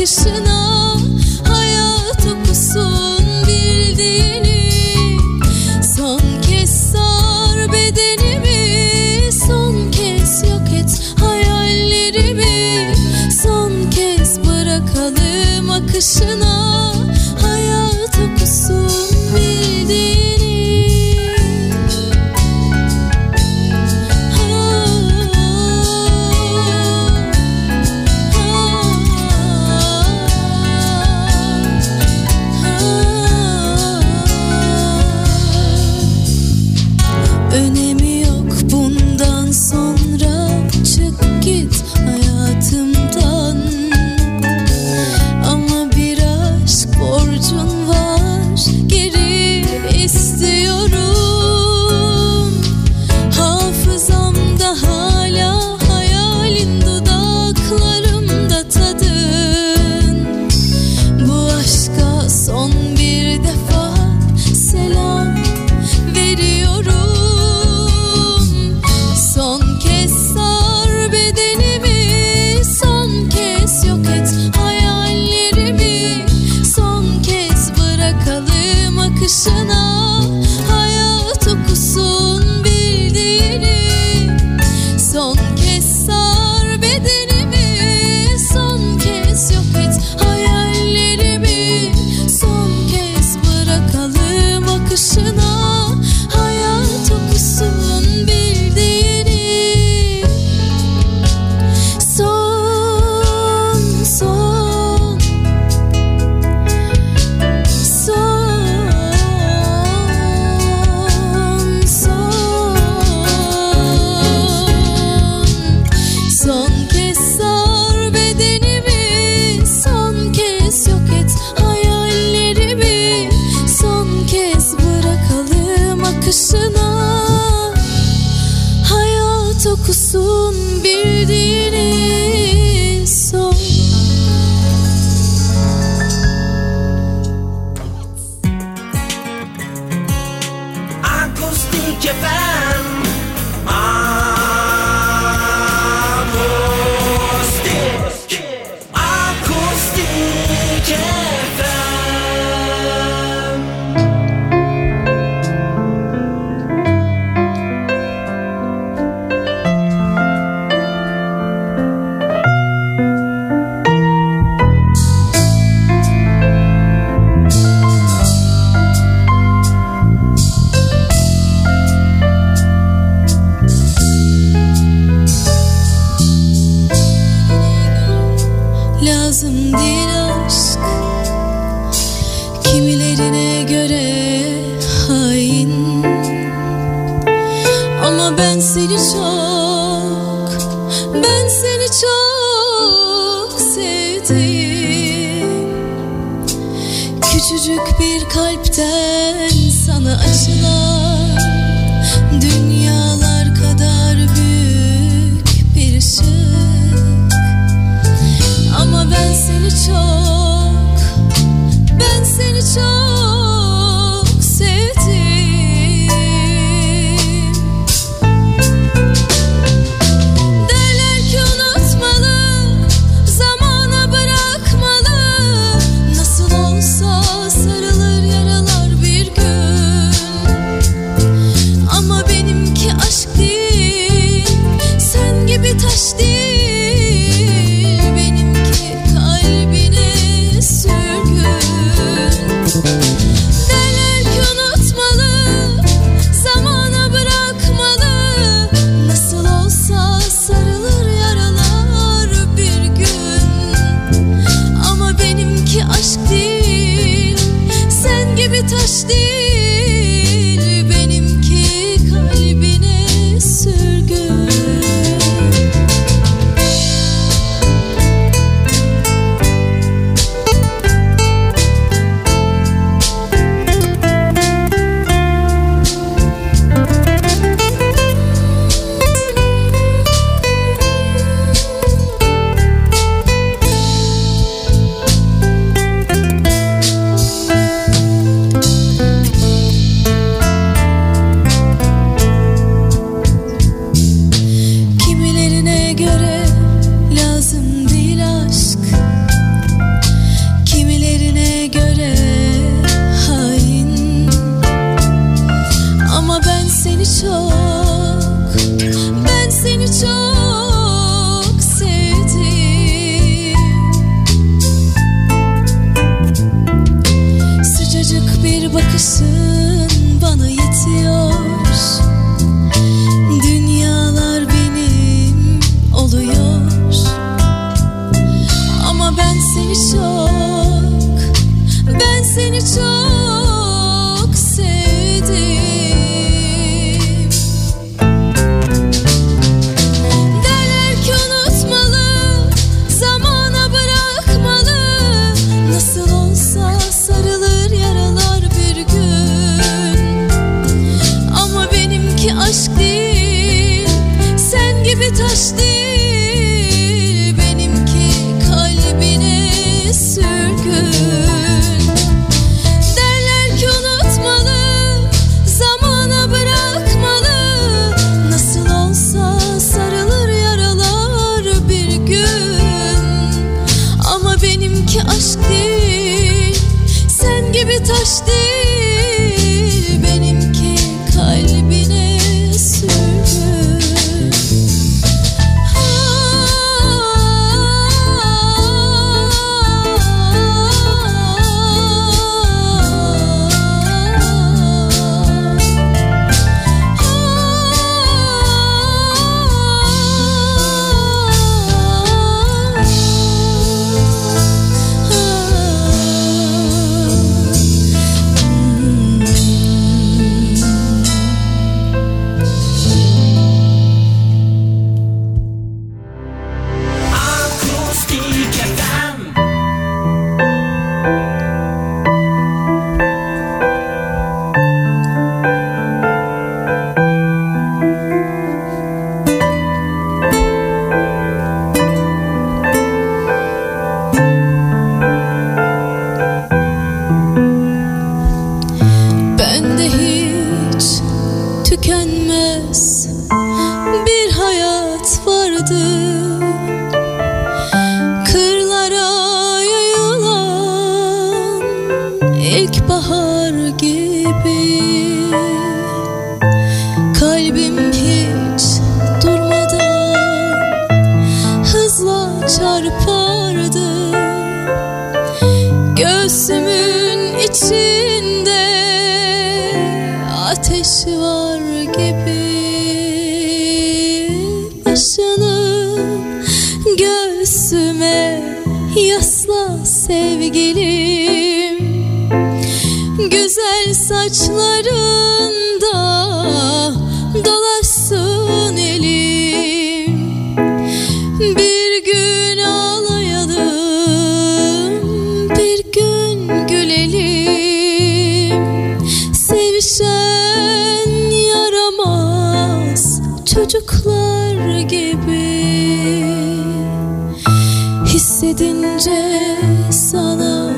que se Seni çok, ben seni çok sevdim Küçücük bir kalpten sana aşık ilkbahar saçlarında dolaşsın elim. Bir gün ağlayalım bir gün gülelim. Sevişen yaramaz çocuklar gibi. Hissedince sana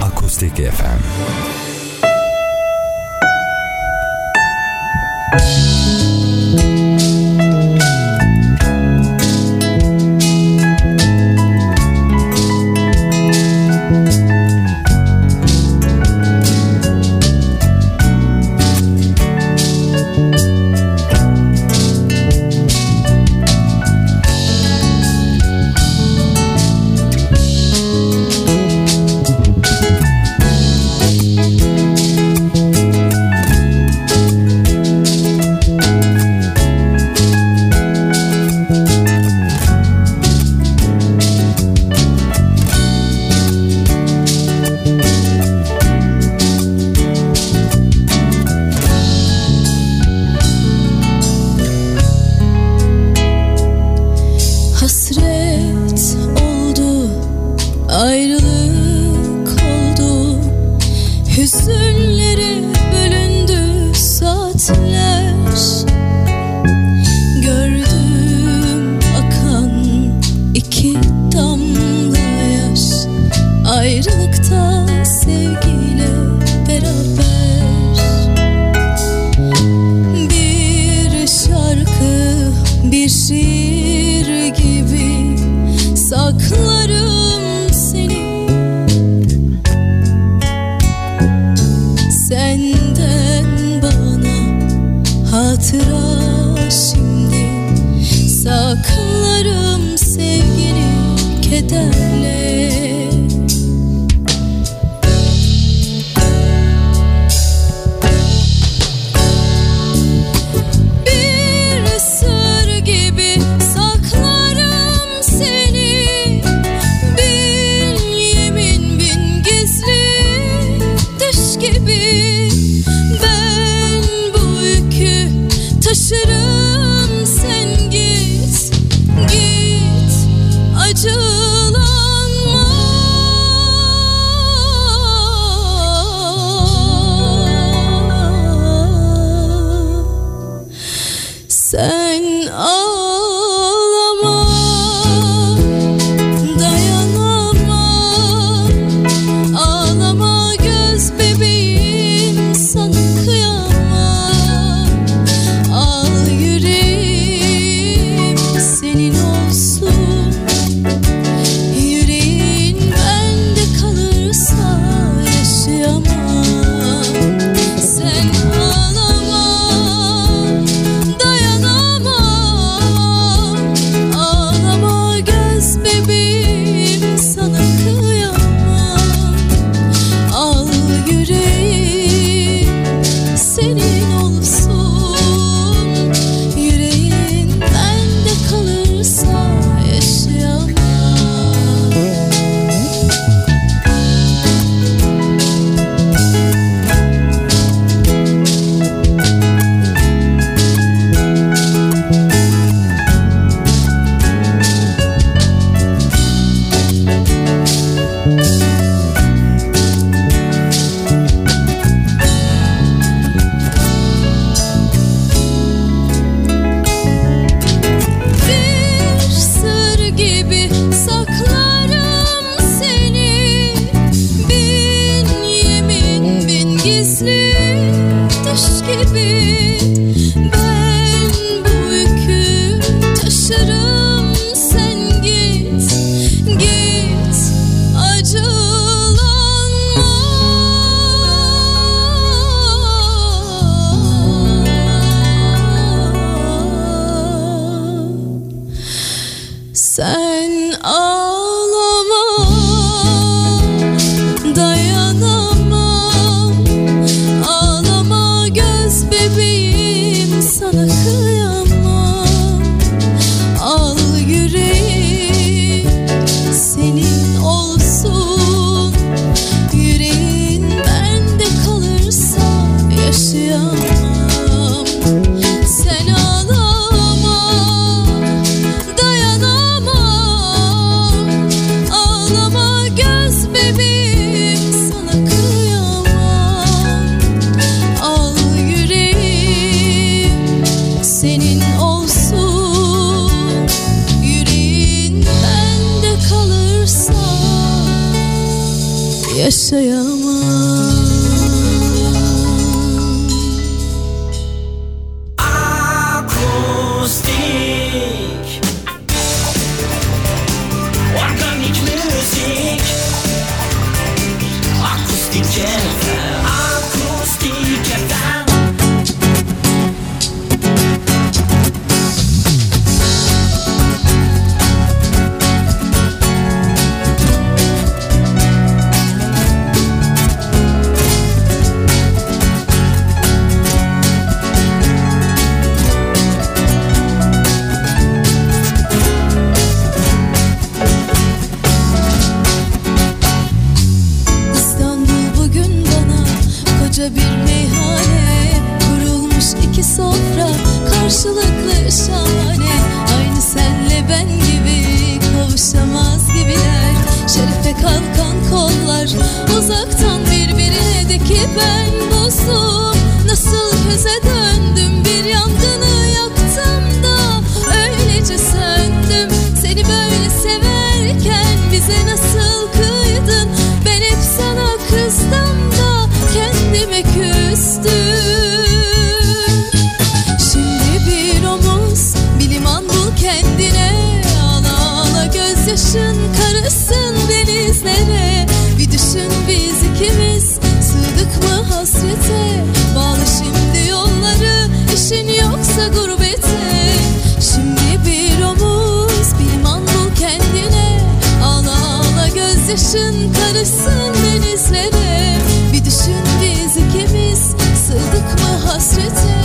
Akustik FM Thank you kaşın karışsın denizlere. Bir düşün biz ikimiz. Sığdık mı hasrete?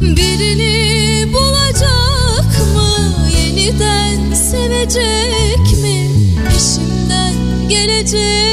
Birini bulacak mı? Yeniden sevecek mi? Peşimden gelecek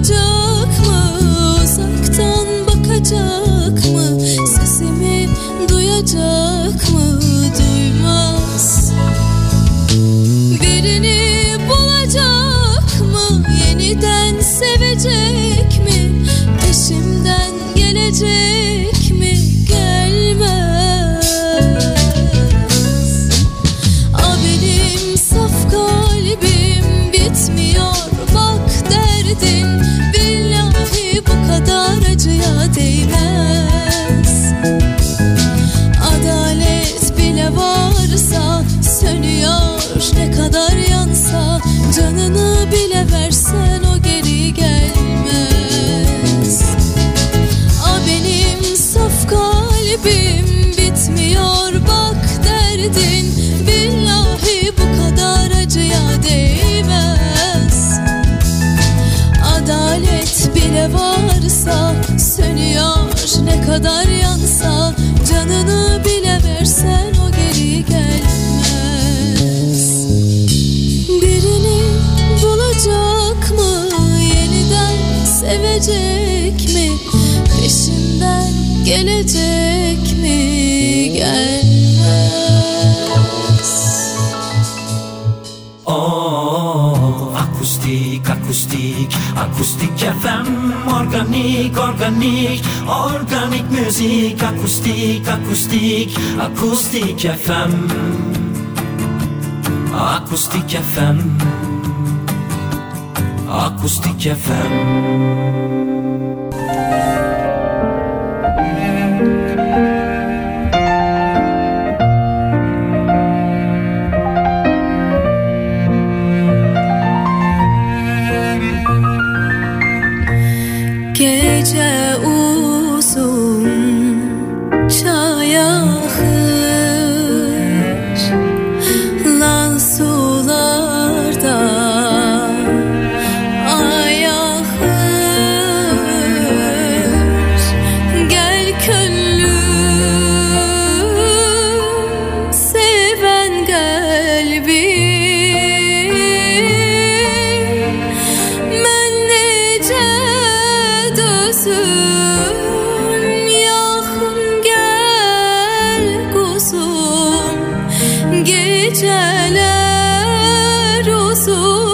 to organik, organik Organik müzik, akustik, akustik Akustik FM Akustik FM Akustik FM olsun. Geceler uzun